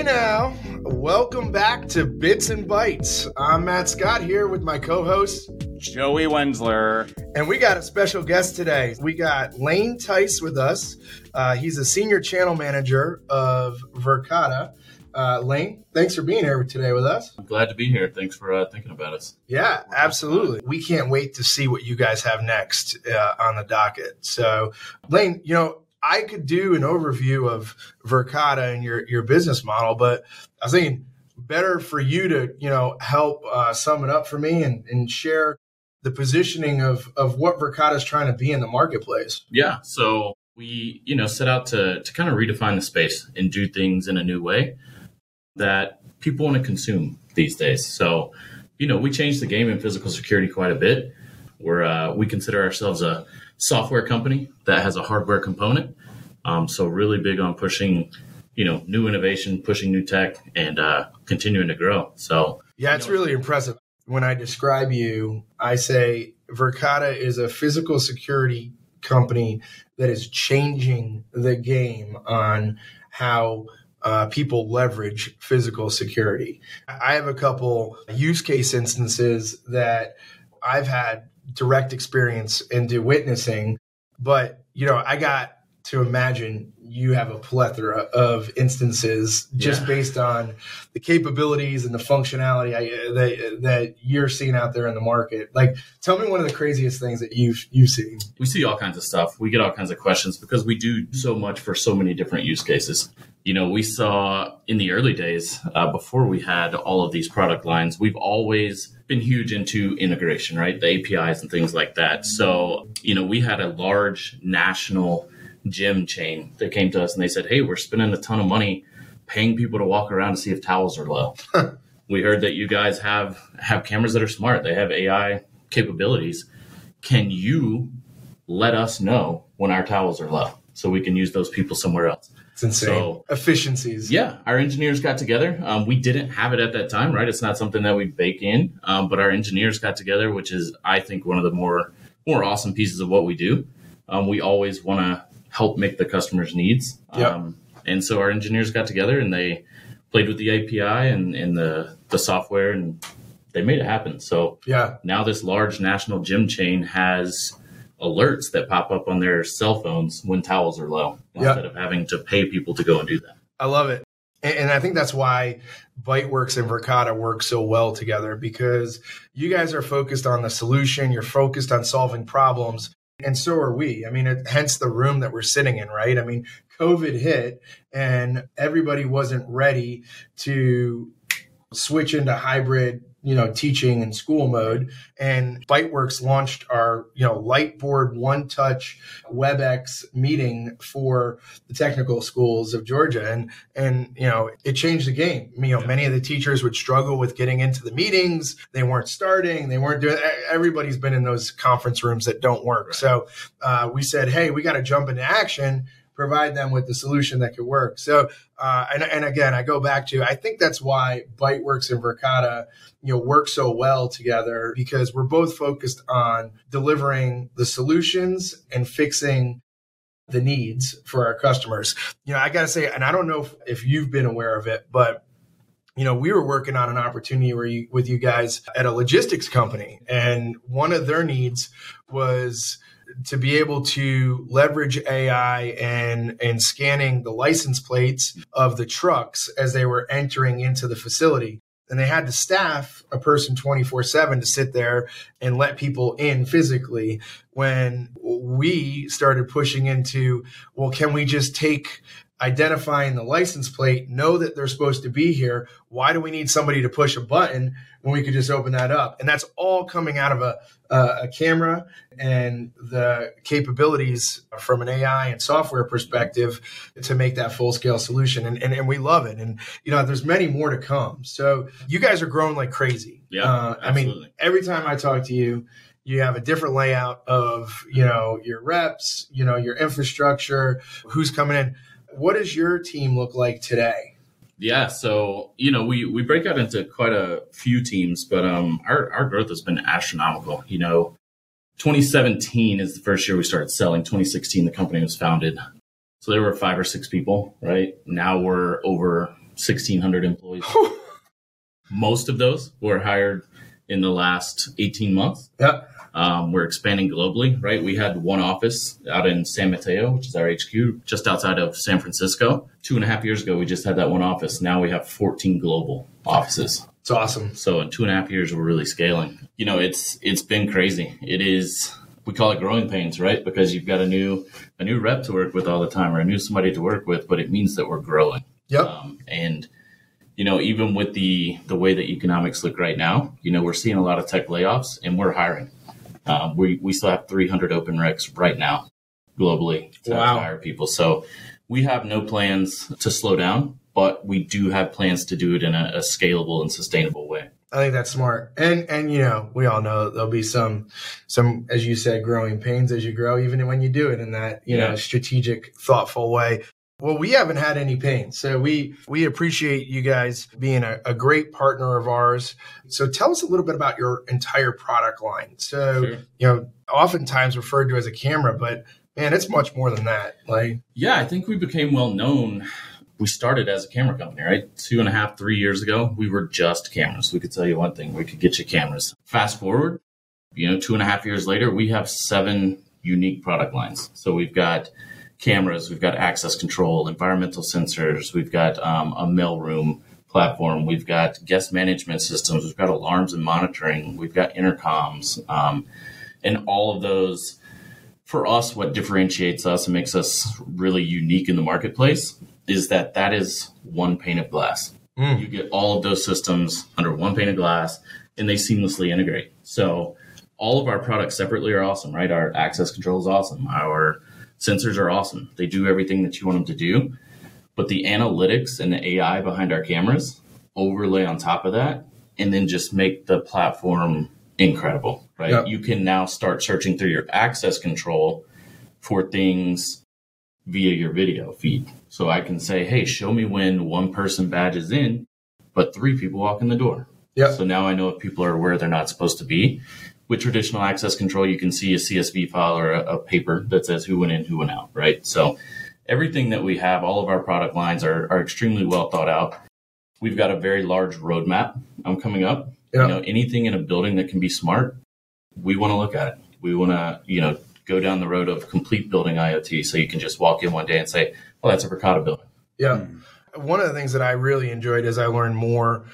Hey now, welcome back to Bits and Bytes. I'm Matt Scott here with my co host, Joey Wenzler. And we got a special guest today. We got Lane Tice with us. Uh, he's a senior channel manager of Verkada. Uh, Lane, thanks for being here today with us. I'm glad to be here. Thanks for uh, thinking about us. Yeah, absolutely. We can't wait to see what you guys have next uh, on the docket. So, Lane, you know, I could do an overview of Verkada and your your business model, but I was thinking better for you to you know help uh, sum it up for me and, and share the positioning of of what Verkada is trying to be in the marketplace. Yeah, so we you know set out to to kind of redefine the space and do things in a new way that people want to consume these days. So you know we changed the game in physical security quite a bit. We're uh, we consider ourselves a software company that has a hardware component. Um, so really big on pushing, you know, new innovation, pushing new tech, and uh, continuing to grow. So yeah, it's really impressive. When I describe you, I say Verkada is a physical security company that is changing the game on how uh, people leverage physical security. I have a couple use case instances that I've had direct experience into witnessing, but you know, I got to imagine you have a plethora of instances just yeah. based on the capabilities and the functionality I, that, that you're seeing out there in the market. Like, tell me one of the craziest things that you've you've seen. We see all kinds of stuff. We get all kinds of questions because we do so much for so many different use cases. You know, we saw in the early days uh, before we had all of these product lines, we've always been huge into integration, right? The APIs and things like that. Mm-hmm. So, you know, we had a large national gym chain that came to us and they said, Hey, we're spending a ton of money paying people to walk around to see if towels are low. we heard that you guys have have cameras that are smart. They have AI capabilities. Can you let us know when our towels are low so we can use those people somewhere else? It's insane. So, Efficiencies. Yeah, our engineers got together. Um, we didn't have it at that time, right? It's not something that we bake in, um, but our engineers got together, which is, I think, one of the more more awesome pieces of what we do. Um, we always want to help make the customer's needs. Yep. Um, and so our engineers got together and they played with the API and, and the, the software and they made it happen. So yeah, now this large national gym chain has alerts that pop up on their cell phones when towels are low instead of having to pay people to go and do that. I love it. And I think that's why Byteworks and Verkada work so well together because you guys are focused on the solution, you're focused on solving problems, and so are we. I mean, it, hence the room that we're sitting in, right? I mean, COVID hit and everybody wasn't ready to switch into hybrid you know teaching and school mode and byteworks launched our you know lightboard one touch webex meeting for the technical schools of georgia. And and you know it changed the game. You know many of the teachers would struggle with getting into the meetings. They weren't starting. They weren't doing everybody's been in those conference rooms that don't work. So uh, we said hey we got to jump into action provide them with the solution that could work. So, uh, and, and again, I go back to I think that's why Byteworks and Verkada, you know, work so well together because we're both focused on delivering the solutions and fixing the needs for our customers. You know, I got to say, and I don't know if, if you've been aware of it, but you know, we were working on an opportunity where you, with you guys at a logistics company, and one of their needs was to be able to leverage AI and and scanning the license plates of the trucks as they were entering into the facility. And they had to staff a person 24 7 to sit there and let people in physically. When we started pushing into, well, can we just take identifying the license plate, know that they're supposed to be here. Why do we need somebody to push a button when we could just open that up? And that's all coming out of a, a camera and the capabilities from an AI and software perspective to make that full scale solution. And, and, and, we love it. And, you know, there's many more to come. So you guys are growing like crazy. Yeah. Uh, I mean, every time I talk to you, you have a different layout of, you know, your reps, you know, your infrastructure, who's coming in what does your team look like today? Yeah, so you know we we break out into quite a few teams, but um our our growth has been astronomical. You know, 2017 is the first year we started selling. 2016 the company was founded, so there were five or six people. Right now we're over 1,600 employees. Most of those were hired in the last 18 months. Yeah. Um, we're expanding globally, right? We had one office out in San Mateo, which is our HQ, just outside of San Francisco. Two and a half years ago, we just had that one office. Now we have 14 global offices. It's awesome. So in two and a half years, we're really scaling. You know, it's it's been crazy. It is. We call it growing pains, right? Because you've got a new a new rep to work with all the time, or a new somebody to work with, but it means that we're growing. Yep. Um, and you know, even with the the way that economics look right now, you know, we're seeing a lot of tech layoffs, and we're hiring. Um, we we still have 300 open recs right now globally to, Wow. hire people. So we have no plans to slow down, but we do have plans to do it in a, a scalable and sustainable way. I think that's smart. And and you know, we all know there'll be some some as you said growing pains as you grow even when you do it in that, you know, strategic, thoughtful way. Well, we haven't had any pain. So we we appreciate you guys being a, a great partner of ours. So tell us a little bit about your entire product line. So, Sure. you know, oftentimes referred to as a camera, but man, it's much more than that. Like Yeah, I think we became well known. We started as a camera company, right? Two and a half, three years ago, we were just cameras. We could tell you one thing, we could get you cameras. Fast forward, you know, two and a half years later, we have seven unique product lines. So we've got cameras, we've got access control, environmental sensors, we've got um, a mailroom platform, we've got guest management systems, we've got alarms and monitoring, we've got intercoms, um, and all of those for us, what differentiates us and makes us really unique in the marketplace is that that is one pane of glass. Mm. You get all of those systems under one pane of glass and they seamlessly integrate. So all of our products separately are awesome, right? Our access control is awesome. Our sensors are awesome. They do everything that you want them to do. But the analytics and the AI behind our cameras overlay on top of that and then just make the platform incredible, right? Yep. You can now start searching through your access control for things via your video feed. So I can say, hey, show me when one person badges in, but three people walk in the door. Yep. So now I know if people are where they're not supposed to be. With traditional access control, you can see a CSV file or a, a paper that says who went in, who went out, right? So everything that we have, all of our product lines are, are extremely well thought out. We've got a very large roadmap um, coming up. Yeah. You know, anything in a building that can be smart, we want to look at it. We want to, you know, go down the road of complete building IoT so you can just walk in one day and say, well, that's a Verkada building. Yeah. One of the things that I really enjoyed as I learned more,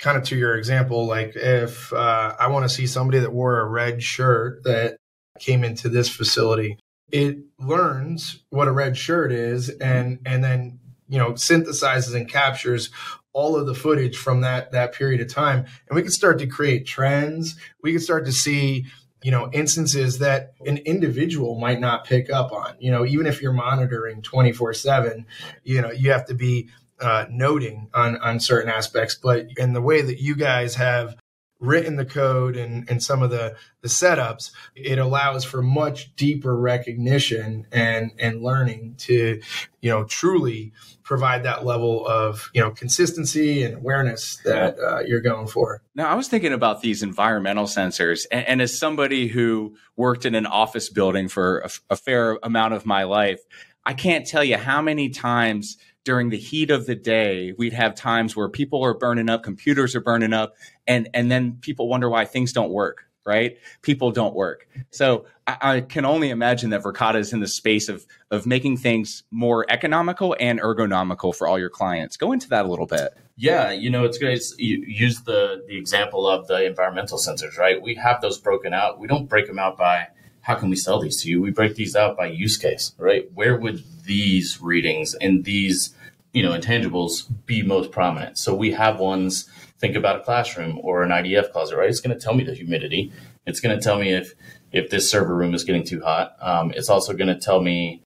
kind of to your example, like if uh, I want to see somebody that wore a red shirt that came into this facility, it learns what a red shirt is and and then you know synthesizes and captures all of the footage from that that period of time. And we can start to create trends. We can start to see you know instances that an individual might not pick up on. You know even if you're monitoring 24 7 you know you have to be uh, noting on on certain aspects but in the way that you guys have written the code and, and some of the, the setups, it allows for much deeper recognition and, and learning to, you know, truly provide that level of, you know, consistency and awareness that uh, you're going for. Now, I was thinking about these environmental sensors, and, and as somebody who worked in an office building for a, a fair amount of my life, I can't tell you how many times during the heat of the day we'd have times where people are burning up, computers are burning up, and and then people wonder why things don't work. Right? People don't work. So I, I can only imagine that Verkada is in the space of of making things more economical and ergonomical for all your clients. Go into that a little bit. Yeah, you know, it's great. You use the the example of the environmental sensors, right? We have those broken out. We don't break them out by how can we sell these to you? We break these out by use case, right? Where would these readings and these, you know, intangibles be most prominent? So we have ones. Think about a classroom or an IDF closet, right? It's going to tell me the humidity. It's going to tell me if if this server room is getting too hot. Um, it's also going to tell me,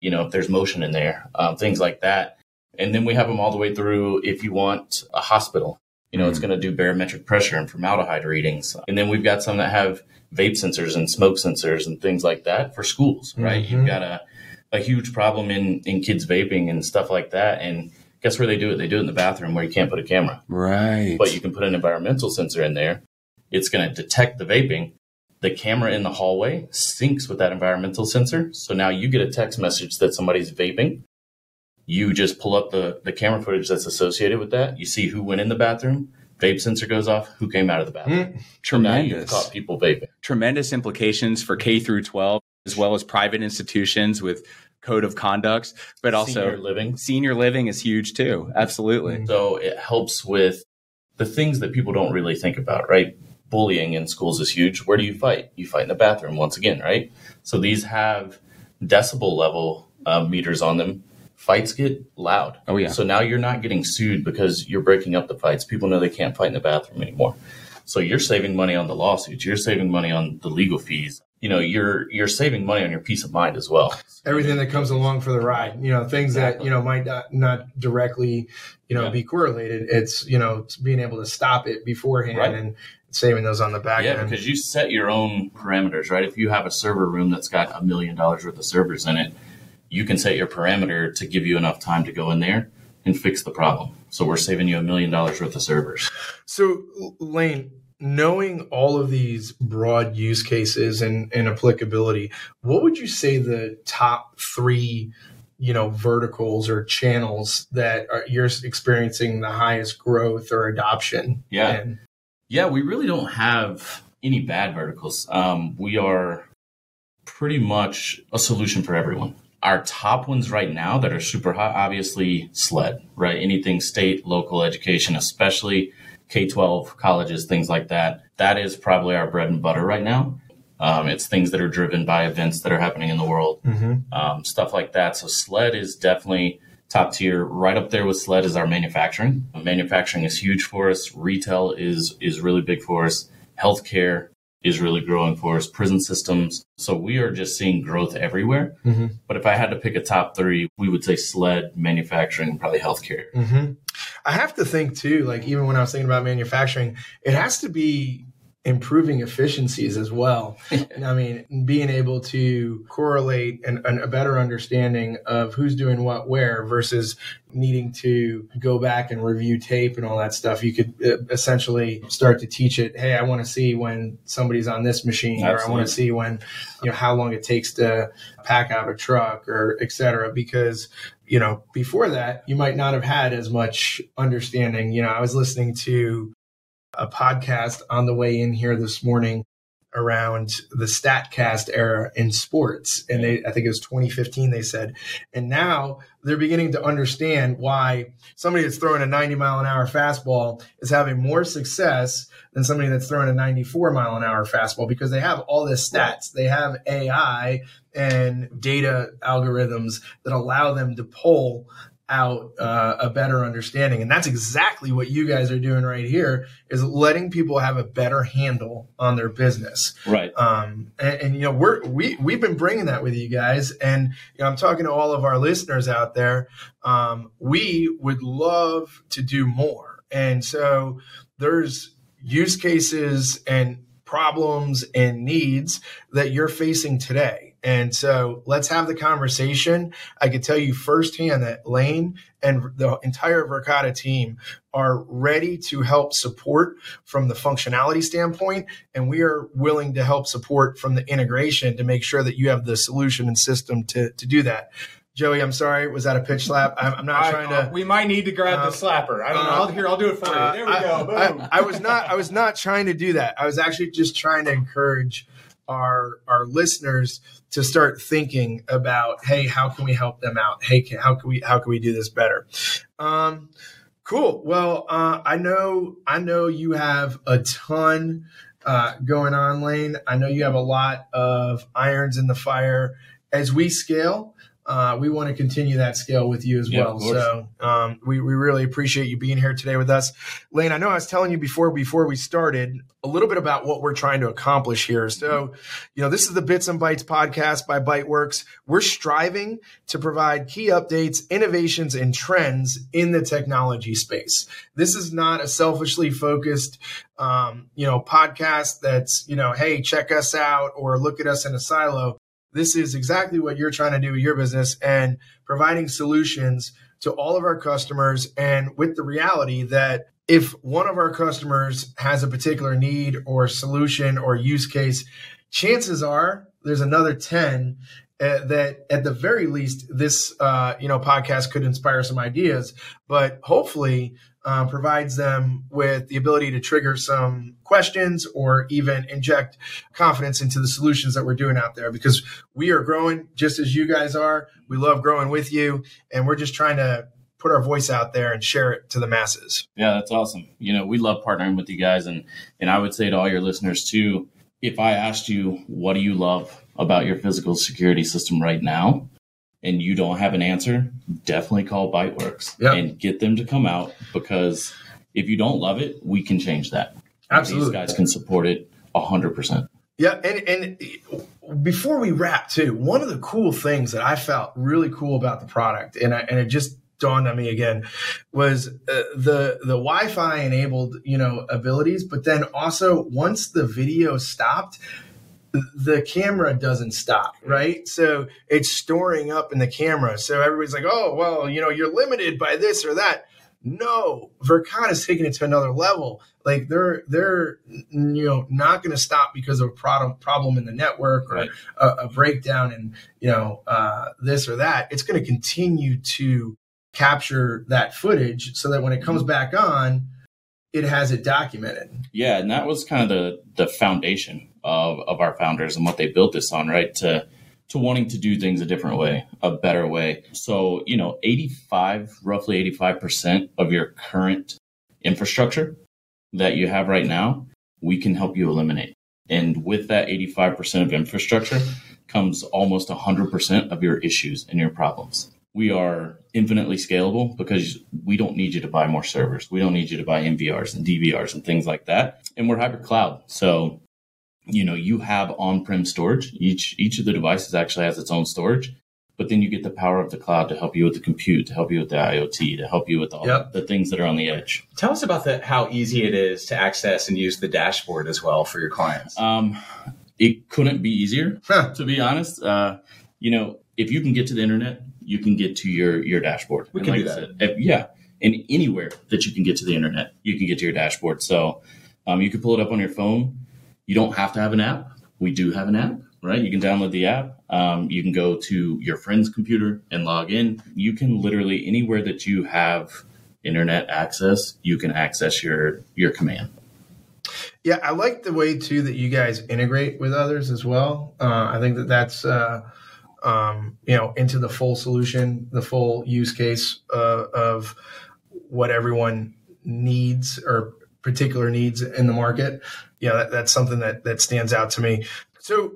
you know, if there's motion in there, um, things like that. And then we have them all the way through if you want a hospital. You know, it's going to do barometric pressure and formaldehyde readings. And then we've got some that have vape sensors and smoke sensors and things like that for schools, right? Mhm. You've got a, a huge problem in, in kids vaping and stuff like that. And guess where they do it? They do it in the bathroom where you can't put a camera, Right. but you can put an environmental sensor in there. It's going to detect the vaping. The camera in the hallway syncs with that environmental sensor. So now you get a text message that somebody's vaping You just pull up the, the camera footage that's associated with that. You see who went in the bathroom. Vape sensor goes off. Who came out of the bathroom? Mm. So now you've Tremendous. caught people vaping. Tremendous implications for K through 12, as well as private institutions with code of conducts, but also Senior living. senior living is huge too. Absolutely. So it helps with the things that people don't really think about, right? Bullying in schools is huge. Where do you fight? You fight in the bathroom once again, right? So these have decibel level uh, meters on them. Fights get loud. Oh, yeah. So now you're not getting sued because you're breaking up the fights. People know they can't fight in the bathroom anymore. So you're saving money on the lawsuits. You're saving money on the legal fees. You know, you're you're saving money on your peace of mind as well. everything that comes along for the ride you know things that you know might not, not directly you know Yeah. be correlated it's you know it's being able to stop it beforehand Right. and saving those on the back Yeah, end because you set your own parameters, right? If you have a server room that's got a million dollars worth of servers in it, you can set your parameter to give you enough time to go in there and fix the problem. So we're saving you a million dollars worth of servers. So, Lane, knowing all of these broad use cases and, and applicability, what would you say the top three, you know, verticals or channels that are, you're experiencing the highest growth or adoption? Yeah. in? Yeah, we really don't have any bad verticals. Um, we are pretty much a solution for everyone. Our top ones right now that are super hot, obviously SLED, right? Anything state, local education, especially K 12 colleges, things like that. That is probably our bread and butter right now. Um, it's things that are driven by events that are happening in the world, um, stuff like that. So SLED is definitely top tier. Right up there with SLED is our manufacturing. Manufacturing is huge for us. Retail is is really big for us. Healthcare is really growing for us. Prison systems. So we are just seeing growth everywhere. Mhm. But if I had to pick a top three, we would say SLED, manufacturing, and probably healthcare. hmm I have to think too, like even when I was thinking about manufacturing, it has to be improving efficiencies as well. And I mean, being able to correlate and, and a better understanding of who's doing what where versus needing to go back and review tape and all that stuff. You could uh, essentially start to teach it. Hey, I want to see when somebody's on this machine, or I want to see when, you know, how long it takes to pack out a truck or et cetera. Because you know, before that, you might not have had as much understanding. You know, I was listening to a podcast on the way in here this morning around the statcast era in sports. And they i think it was 2015 they said. And now they're beginning to understand why somebody that's throwing a 90 mile an hour fastball is having more success than somebody that's throwing a 94 mile an hour fastball because they have all this stats. They have ai and data algorithms that allow them to pull out uh, a better understanding. And that's exactly what you guys are doing right here is letting people have a better handle on their business. Right. um, and, and you know we're we we've been bringing that with you guys. And you know i'm talking to all of our listeners out there. Um, we would love to do more. And so there's use cases and problems and needs that you're facing today and so let's have the conversation. I can tell you firsthand that Lane and the entire Verkada team are ready to help support from the functionality standpoint. And we are willing to help support from the integration to make sure that you have the solution and system to, to do that. Joey, I'm sorry. Was that a pitch slap? I'm, I'm not I- trying uh, to. we might need to grab uh, the slapper. I don't know. uh, I'll, here, I'll do it for you. Uh, There we I- go. Boom. I, I was not. I was not trying to do that. I was actually just trying to encourage our our listeners to start thinking about, hey, how can we help them out? Hey, can, how can we how can we do this better? Um, cool. Well, uh, I know I know you have a ton uh, going on, Lane. I know you have a lot of irons in the fire as we scale. Uh, we want to continue that scale with you as Yeah, well. So um, we, we really appreciate you being here today with us. Lane, I know I was telling you before before we started a little bit about what we're trying to accomplish here. So, you know, this is the Bits and Bytes podcast by ByteWorks. We're striving to provide key updates, innovations, and trends in the technology space. This is not a selfishly focused, um, you know, podcast that's, you know, hey, check us out or look at us in a silo. This is exactly what you're trying to do with your business and providing solutions to all of our customers. And with the reality that if one of our customers has a particular need or solution or use case, chances are there's another 10 uh, that at the very least, this uh, you know podcast could inspire some ideas, but hopefully um, provides them with the ability to trigger some questions or even inject confidence into the solutions that we're doing out there because we are growing just as you guys are. We love growing with you, and we're just trying to put our voice out there and share it to the masses. Yeah, that's awesome. You know, we love partnering with you guys, and and I would say to all your listeners too, if I asked you, what do you love about your physical security system right now? And you don't have an answer, definitely call Byteworks Yep. and get them to come out because if you don't love it, we can change that. Absolutely. These guys can support it 100%. Yeah, and and before we wrap too, one of the cool things that I felt really cool about the product, and I, and it just dawned on me again, was uh, the the Wi-Fi enabled you know abilities, but then also once the video stopped. The camera doesn't stop, right? So it's storing up in the camera. So everybody's like, "Oh, well, you know, you're limited by this or that." No, Verkada's taking it to another level. Like they're they're you know not going to stop because of a problem problem in the network or Right. a, a breakdown in you know uh, this or that. It's going to continue to capture that footage so that when it comes back on, it has it documented. Yeah, and that was kind of the the foundation of of our founders and what they built this on, right? To to wanting to do things a different way, a better way. So, you know, 85, roughly 85% of your current infrastructure that you have right now, we can help you eliminate. And with that 85% of infrastructure comes almost 100% of your issues and your problems. We are infinitely scalable because we don't need you to buy more servers. We don't need you to buy NVRs and DVRs and things like that. And we're hybrid cloud. So, you know, you have on-prem storage. Each each of the devices actually has its own storage, but then you get the power of the cloud to help you with the compute, to help you with the IoT, to help you with all Yep. the things that are on the edge. Tell us about the, how easy it is to access and use the dashboard as well for your clients. Um, it couldn't be easier, Huh. to be honest. Uh, you know, if you can get to the internet, you can get to your your dashboard. We And can like do that. said, if- yeah, and anywhere that you can get to the internet, you can get to your dashboard. So um, you can pull it up on your phone. You don't have to have an app. We do have an app, right? You can download the app. Um, you can go to your friend's computer and log in. You can literally anywhere that you have internet access, you can access your your command. Yeah, I like the way too that you guys integrate with others as well. Uh, I think that that's uh, um, you know into the full solution, the full use case uh, of what everyone needs or particular needs in the market. Yeah, that, that's something that that stands out to me. So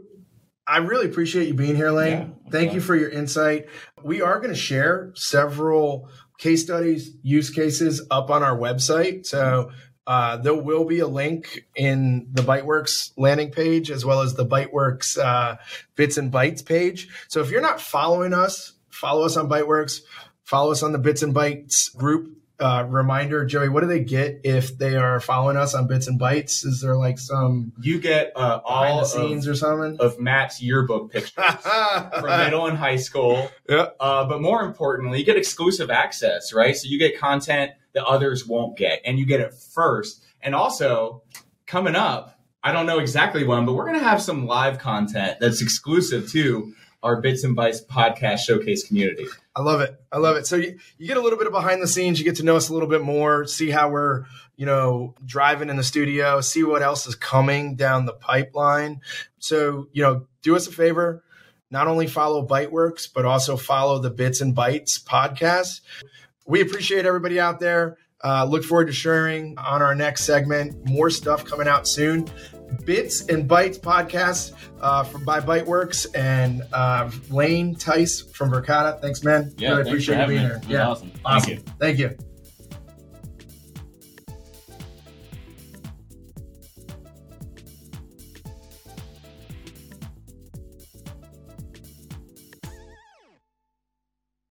I really appreciate you being here, Lane. Yeah, Thank you for your insight. We are going to share several case studies, use cases up on our website. So uh, there will be a link in the Byteworks landing page as well as the Byteworks uh, Bits and Bytes page. So if you're not following us, follow us on Byteworks, follow us on the Bits and Bytes group. Uh, reminder, Joey, what do they get if they are following us on Bits and Bytes? Is there like some You get uh, all the scenes of, or something? of Matt's yearbook pictures from middle and high school. Yeah. Uh, but more importantly, you get exclusive access, right? So you get content that others won't get, and you get it first. And also, coming up, I don't know exactly when, but we're going to have some live content that's exclusive to our Bits and Bytes podcast showcase community. I love it. I love it. So you, you get a little bit of behind the scenes. You get to know us a little bit more, see how we're, you know, driving in the studio, see what else is coming down the pipeline. So, you know, do us a favor. Not only follow Byteworks, but also follow the Bits and Bytes podcast. We appreciate everybody out there. Uh, look forward to sharing on our next segment. More stuff coming out soon. Bits and Bytes podcast uh, from by Byteworks and uh, Lane Tice from Verkada. Thanks, man. Yeah, really appreciate you being me. here. Yeah, awesome. awesome. Thank you. Thank you.